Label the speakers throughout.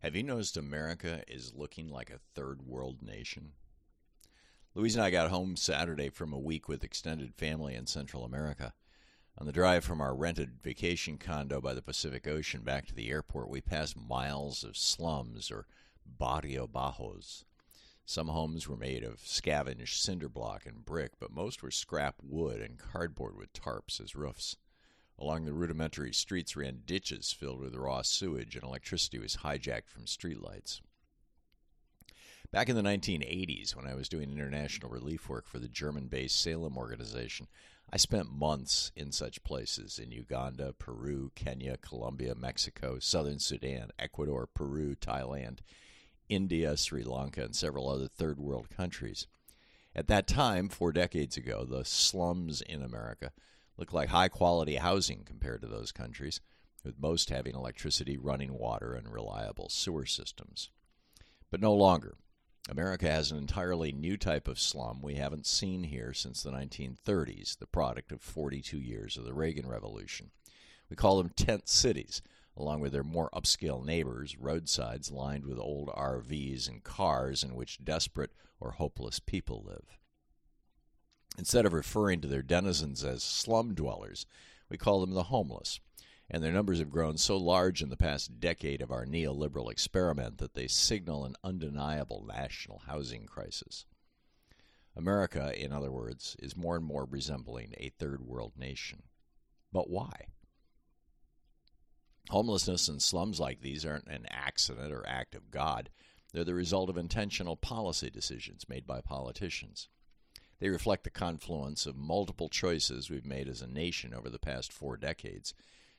Speaker 1: Have you noticed America is looking like a third world nation? Louise and I got home Saturday from a week with extended family in Central America. On the drive from our rented vacation condo by the Pacific Ocean back to the airport, we passed miles of slums or barrio bajos. Some homes were made of scavenged cinder block and brick, but most were scrap wood and cardboard with tarps as roofs. Along the rudimentary streets ran ditches filled with raw sewage, and electricity was hijacked from streetlights. Back in the 1980s, when I was doing international relief work for the German based Salem organization, I spent months in such places in Uganda, Peru, Kenya, Colombia, Mexico, southern Sudan, Ecuador, Peru, Thailand, India, Sri Lanka, and several other third world countries. At that time, four decades ago, the slums in America look like high quality housing compared to those countries, with most having electricity, running water, and reliable sewer systems. But no longer. America has an entirely new type of slum we haven't seen here since the 1930s, the product of 42 years of the Reagan Revolution. We call them tent cities, along with their more upscale neighbors, roadsides lined with old RVs and cars in which desperate or hopeless people live. Instead of referring to their denizens as slum dwellers, we call them the homeless, and their numbers have grown so large in the past decade of our neoliberal experiment that they signal an undeniable national housing crisis. America, in other words, is more and more resembling a third world nation. But why? Homelessness and slums like these aren't an accident or act of God. They're the result of intentional policy decisions made by politicians. They reflect the confluence of multiple choices we've made as a nation over the past four decades.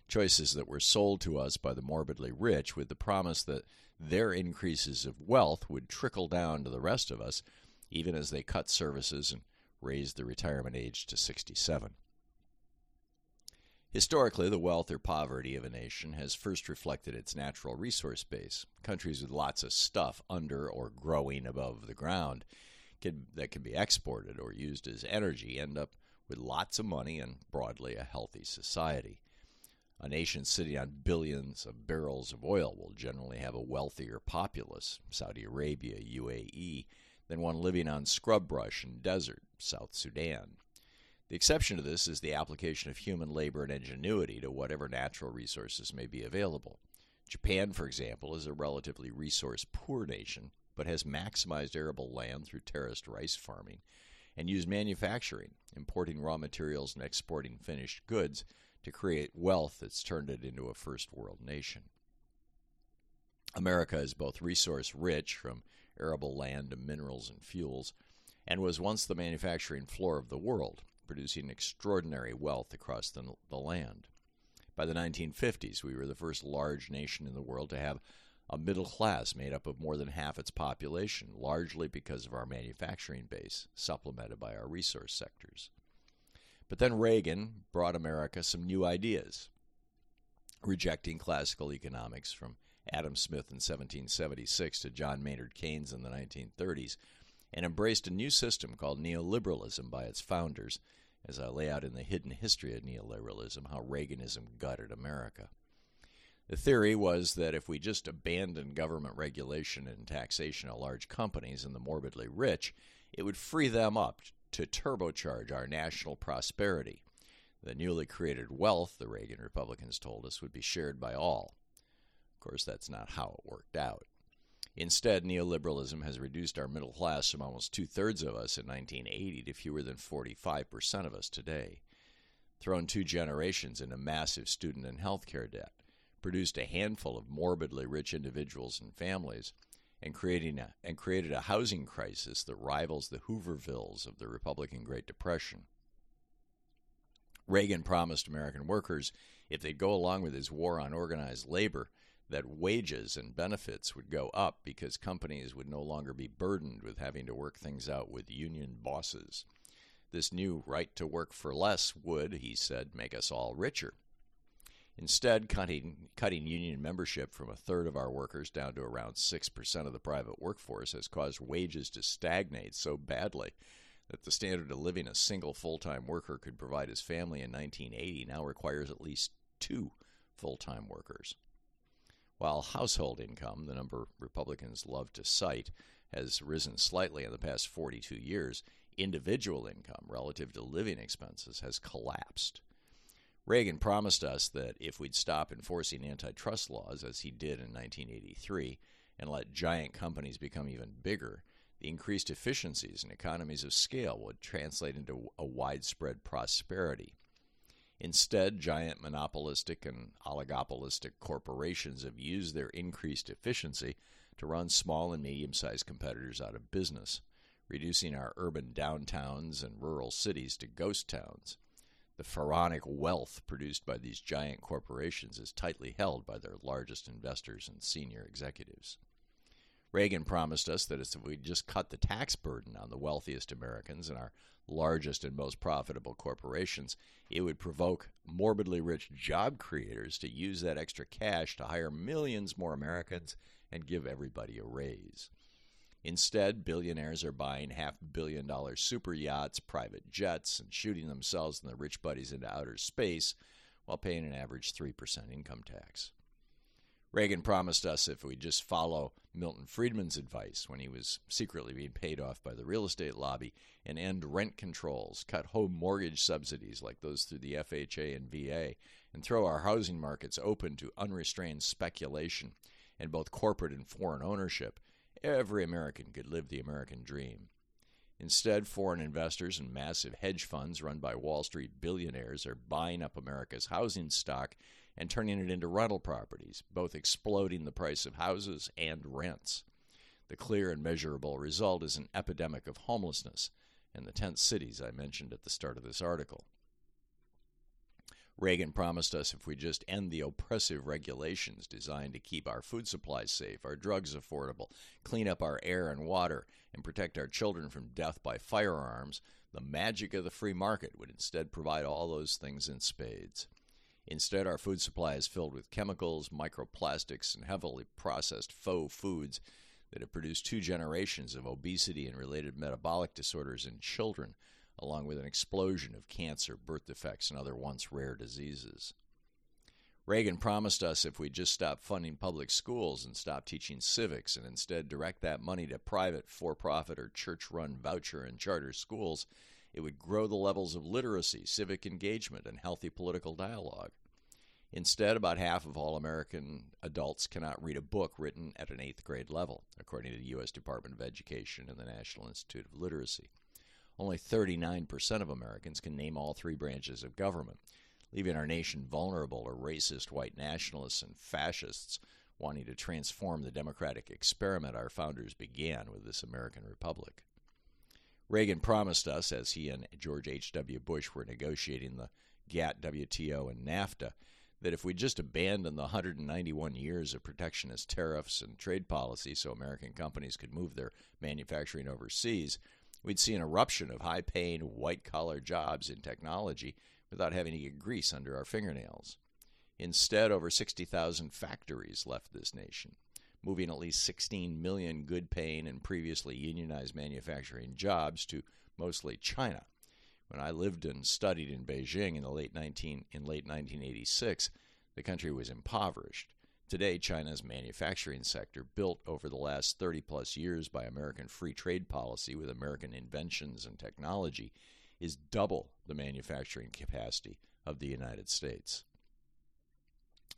Speaker 1: Choices that were sold to us by the morbidly rich with the promise that their increases of wealth would trickle down to the rest of us, even as they cut services and raised the retirement age to 67. Historically, the wealth or poverty of a nation has first reflected its natural resource base. Countries with lots of stuff under or growing above the ground that can be exported or used as energy end up with lots of money and broadly a healthy society. A nation sitting on billions of barrels of oil will generally have a wealthier populace, Saudi Arabia, UAE, than one living on scrub brush and desert, South Sudan. The exception to this is the application of human labor and ingenuity to whatever natural resources may be available. Japan, for example, is a relatively resource poor nation but has maximized arable land through terraced rice farming and used manufacturing, importing raw materials and exporting finished goods to create wealth that's turned it into a first world nation. America is both resource rich from arable land to minerals and fuels, and was once the manufacturing floor of the world, producing extraordinary wealth across the, the land. By the 1950s, we were the first large nation in the world to have a middle class made up of more than half its population, largely because of our manufacturing base, supplemented by our resource sectors. But then Reagan brought America some new ideas, rejecting classical economics from Adam Smith in 1776 to John Maynard Keynes in the 1930s, and embraced a new system called neoliberalism by its founders, as I lay out in the hidden history of neoliberalism how Reaganism gutted America. The theory was that if we just abandoned government regulation and taxation of large companies and the morbidly rich, it would free them up to turbocharge our national prosperity. The newly created wealth, the Reagan Republicans told us, would be shared by all. Of course, that's not how it worked out. Instead, neoliberalism has reduced our middle class from almost two thirds of us in 1980 to fewer than 45% of us today, thrown two generations into massive student and health care debt produced a handful of morbidly rich individuals and families and creating a, and created a housing crisis that rivals the Hoovervilles of the Republican Great Depression. Reagan promised American workers if they'd go along with his war on organized labor that wages and benefits would go up because companies would no longer be burdened with having to work things out with union bosses. This new right to work for less would, he said, make us all richer. Instead, cutting, cutting union membership from a third of our workers down to around 6% of the private workforce has caused wages to stagnate so badly that the standard of living a single full time worker could provide his family in 1980 now requires at least two full time workers. While household income, the number Republicans love to cite, has risen slightly in the past 42 years, individual income relative to living expenses has collapsed. Reagan promised us that if we'd stop enforcing antitrust laws, as he did in 1983, and let giant companies become even bigger, the increased efficiencies and economies of scale would translate into a widespread prosperity. Instead, giant monopolistic and oligopolistic corporations have used their increased efficiency to run small and medium sized competitors out of business, reducing our urban downtowns and rural cities to ghost towns. The pharaonic wealth produced by these giant corporations is tightly held by their largest investors and senior executives. Reagan promised us that if we just cut the tax burden on the wealthiest Americans and our largest and most profitable corporations, it would provoke morbidly rich job creators to use that extra cash to hire millions more Americans and give everybody a raise. Instead, billionaires are buying half billion dollar super yachts, private jets, and shooting themselves and their rich buddies into outer space while paying an average 3% income tax. Reagan promised us if we just follow Milton Friedman's advice when he was secretly being paid off by the real estate lobby and end rent controls, cut home mortgage subsidies like those through the FHA and VA, and throw our housing markets open to unrestrained speculation and both corporate and foreign ownership, every American could live the American dream. Instead, foreign investors and massive hedge funds run by Wall Street billionaires are buying up America's housing stock and turning it into rental properties, both exploding the price of houses and rents. The clear and measurable result is an epidemic of homelessness in the tent cities I mentioned at the start of this article. Reagan promised us if we just end the oppressive regulations designed to keep our food supplies safe, our drugs affordable, clean up our air and water, and protect our children from death by firearms, the magic of the free market would instead provide all those things in spades. Instead, our food supply is filled with chemicals, microplastics, and heavily processed faux foods that have produced two generations of obesity and related metabolic disorders in children, along with an explosion of cancer, birth defects, and other once rare diseases. Reagan promised us if we'd just stop funding public schools and stop teaching civics and instead direct that money to private, for profit, or church run voucher and charter schools, it would grow the levels of literacy, civic engagement, and healthy political dialogue. Instead, about half of all American adults cannot read a book written at an eighth grade level, according to the U.S. Department of Education and the National Institute of Literacy. Only 39% of Americans can name all three branches of government, leaving our nation vulnerable to racist white nationalists and fascists wanting to transform the democratic experiment our founders began with this American republic. Reagan promised us, as he and George H.W. Bush were negotiating the GATT, WTO, and NAFTA, that if we just abandoned the 191 years of protectionist tariffs and trade policy so American companies could move their manufacturing overseas, we'd see an eruption of high paying, white collar jobs in technology without having to get grease under our fingernails. Instead, over 60,000 factories left this nation moving at least 16 million good paying and previously unionized manufacturing jobs to mostly China. When I lived and studied in Beijing in the late 19 in late 1986, the country was impoverished. Today, China's manufacturing sector, built over the last 30 plus years by American free trade policy with American inventions and technology, is double the manufacturing capacity of the United States.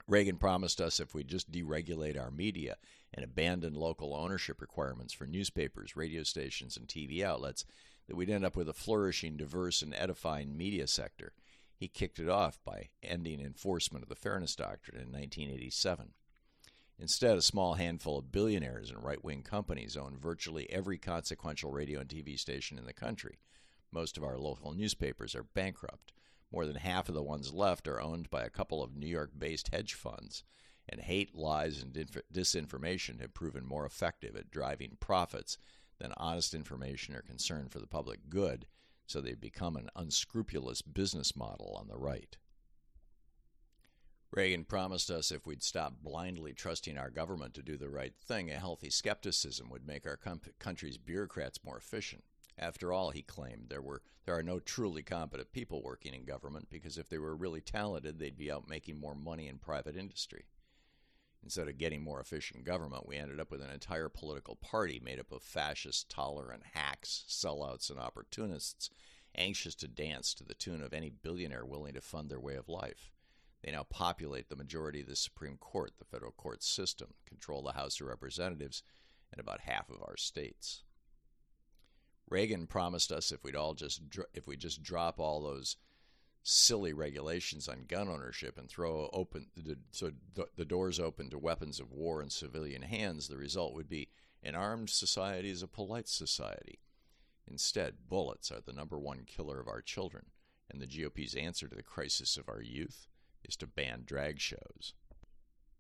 Speaker 1: Reagan promised us if we just deregulate our media and abandon local ownership requirements for newspapers, radio stations, and TV outlets, that we'd end up with a flourishing, diverse, and edifying media sector. He kicked it off by ending enforcement of the Fairness Doctrine in 1987. Instead, a small handful of billionaires and right wing companies own virtually every consequential radio and TV station in the country. Most of our local newspapers are bankrupt. More than half of the ones left are owned by a couple of New York based hedge funds, and hate, lies, and disinformation have proven more effective at driving profits than honest information or concern for the public good, so they've become an unscrupulous business model on the right. Reagan promised us if we'd stop blindly trusting our government to do the right thing, a healthy skepticism would make our com- country's bureaucrats more efficient. After all, he claimed, there were there are no truly competent people working in government because if they were really talented, they'd be out making more money in private industry. Instead of getting more efficient government, we ended up with an entire political party made up of fascist, tolerant hacks, sellouts, and opportunists, anxious to dance to the tune of any billionaire willing to fund their way of life. They now populate the majority of the Supreme Court, the federal court system, control the House of Representatives, and about half of our states. Reagan promised us if we'd all just if we just drop all those silly regulations on gun ownership and throw open the, so the, the doors open to weapons of war in civilian hands, the result would be an armed society is a polite society. Instead, bullets are the number one killer of our children, and the GOP's answer to the crisis of our youth is to ban drag shows.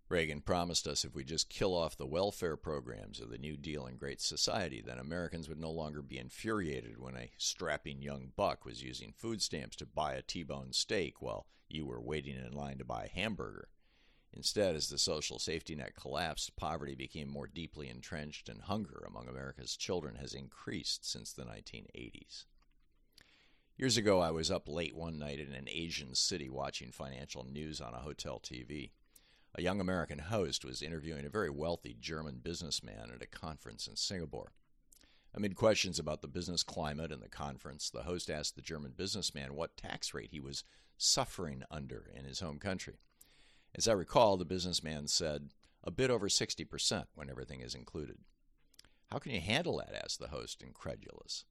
Speaker 1: Reagan promised us if we just kill off the welfare programs of the New Deal and Great Society, then Americans would no longer be infuriated when a strapping young buck was using food stamps to buy a T bone steak while you were waiting in line to buy a hamburger. Instead, as the social safety net collapsed, poverty became more deeply entrenched, and hunger among America's children has increased since the 1980s. Years ago, I was up late one night in an Asian city watching financial news on a hotel TV. A young American host was interviewing a very wealthy German businessman at a conference in Singapore. Amid questions about the business climate and the conference, the host asked the German businessman what tax rate he was suffering under in his home country. As I recall, the businessman said, a bit over 60% when everything is included. How can you handle that? asked the host, incredulous.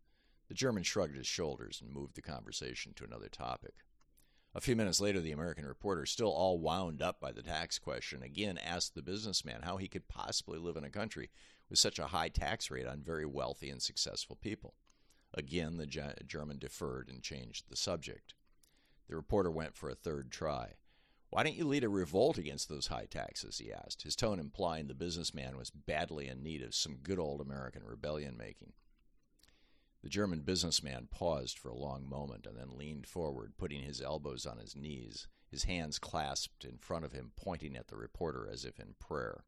Speaker 1: The German shrugged his shoulders and moved the conversation to another topic. A few minutes later, the American reporter, still all wound up by the tax question, again asked the businessman how he could possibly live in a country with such a high tax rate on very wealthy and successful people. Again, the German deferred and changed the subject. The reporter went for a third try. Why don't you lead a revolt against those high taxes? he asked, his tone implying the businessman was badly in need of some good old American rebellion making. The German businessman paused for a long moment and then leaned forward, putting his elbows on his knees, his hands clasped in front of him, pointing at the reporter as if in prayer.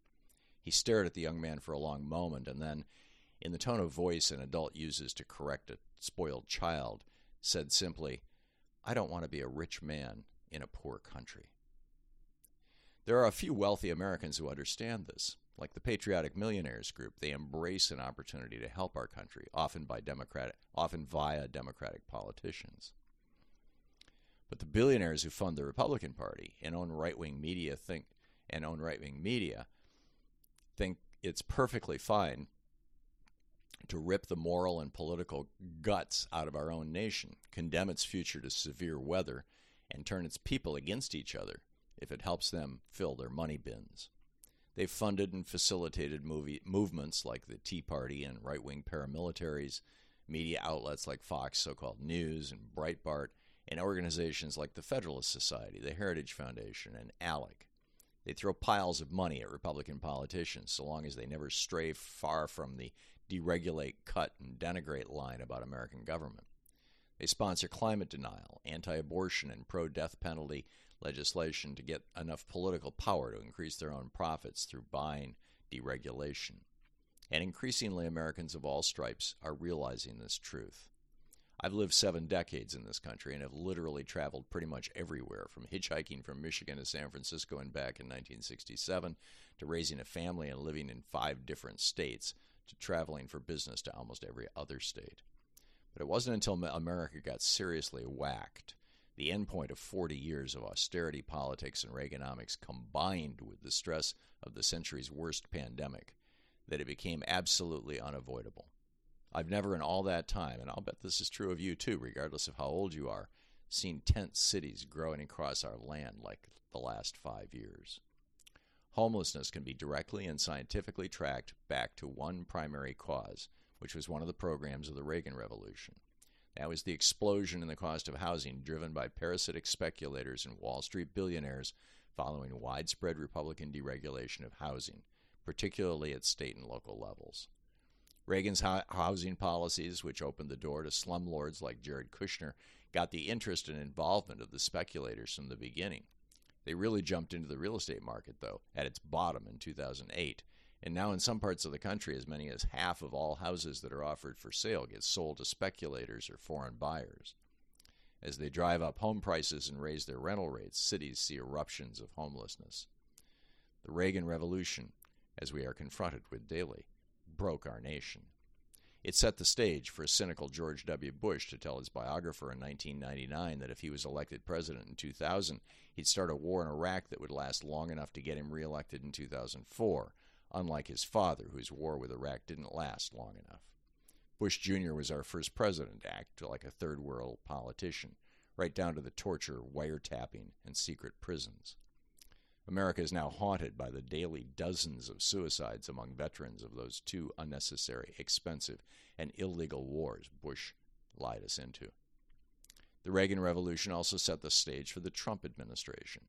Speaker 1: He stared at the young man for a long moment and then, in the tone of voice an adult uses to correct a spoiled child, said simply, I don't want to be a rich man in a poor country. There are a few wealthy Americans who understand this. Like the Patriotic Millionaires Group, they embrace an opportunity to help our country, often by democratic, often via democratic politicians. But the billionaires who fund the Republican Party and own right-wing media think and own right-wing media think it's perfectly fine to rip the moral and political guts out of our own nation, condemn its future to severe weather, and turn its people against each other if it helps them fill their money bins. They've funded and facilitated movie, movements like the Tea Party and right wing paramilitaries, media outlets like Fox so called News and Breitbart, and organizations like the Federalist Society, the Heritage Foundation, and ALEC. They throw piles of money at Republican politicians so long as they never stray far from the deregulate, cut, and denigrate line about American government. They sponsor climate denial, anti abortion, and pro death penalty legislation to get enough political power to increase their own profits through buying deregulation. And increasingly, Americans of all stripes are realizing this truth. I've lived seven decades in this country and have literally traveled pretty much everywhere, from hitchhiking from Michigan to San Francisco and back in 1967, to raising a family and living in five different states, to traveling for business to almost every other state. But it wasn't until America got seriously whacked the endpoint of 40 years of austerity politics and Reaganomics combined with the stress of the century's worst pandemic that it became absolutely unavoidable. I've never in all that time, and I'll bet this is true of you too, regardless of how old you are, seen tent cities growing across our land like the last five years. Homelessness can be directly and scientifically tracked back to one primary cause, which was one of the programs of the Reagan Revolution that was the explosion in the cost of housing driven by parasitic speculators and Wall Street billionaires following widespread Republican deregulation of housing, particularly at state and local levels. Reagan's housing policies, which opened the door to slumlords like Jared Kushner, got the interest and involvement of the speculators from the beginning. They really jumped into the real estate market, though, at its bottom in 2008 and now, in some parts of the country, as many as half of all houses that are offered for sale get sold to speculators or foreign buyers. As they drive up home prices and raise their rental rates, cities see eruptions of homelessness. The Reagan Revolution, as we are confronted with daily, broke our nation. It set the stage for a cynical George W. Bush to tell his biographer in 1999 that if he was elected president in 2000, he'd start a war in Iraq that would last long enough to get him reelected in 2004, unlike his father, whose war with Iraq didn't last long enough. Bush Jr. was our first president to act like a third world politician, right down to the torture, wiretapping, and secret prisons. America is now haunted by the daily dozens of suicides among veterans of those two unnecessary, expensive, and illegal wars Bush lied us into. The Reagan Revolution also set the stage for the Trump administration.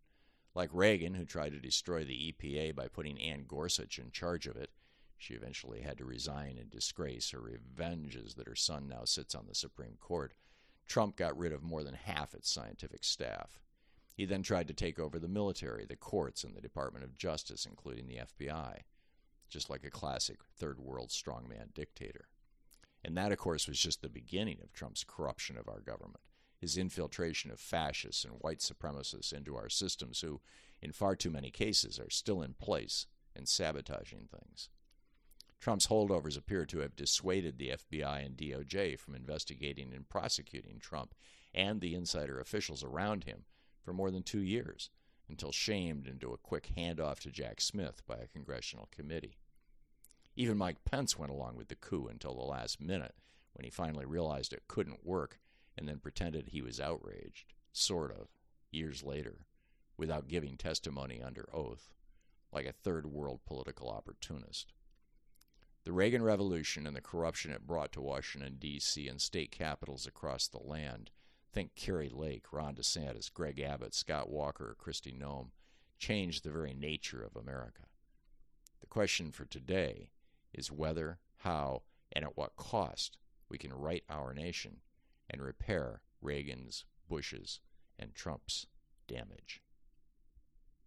Speaker 1: Like Reagan, who tried to destroy the EPA by putting Anne Gorsuch in charge of it, she eventually had to resign in disgrace. Her revenge is that her son now sits on the Supreme Court. Trump got rid of more than half its scientific staff. He then tried to take over the military, the courts, and the Department of Justice, including the FBI, just like a classic third world strongman dictator. And that, of course, was just the beginning of Trump's corruption of our government, his infiltration of fascists and white supremacists into our systems, who, in far too many cases, are still in place and sabotaging things. Trump's holdovers appear to have dissuaded the FBI and DOJ from investigating and prosecuting Trump and the insider officials around him for more than two years until shamed into a quick handoff to Jack Smith by a congressional committee. Even Mike Pence went along with the coup until the last minute when he finally realized it couldn't work and then pretended he was outraged, sort of, years later, without giving testimony under oath, like a third world political opportunist. The Reagan Revolution and the corruption it brought to Washington, D.C. and state capitals across the land Think Kari Lake, Ron DeSantis, Greg Abbott, Scott Walker, Kristi Noem changed the very nature of America. The question for today is whether, how, and at what cost we can right our nation and repair Reagan's, Bush's, and Trump's damage.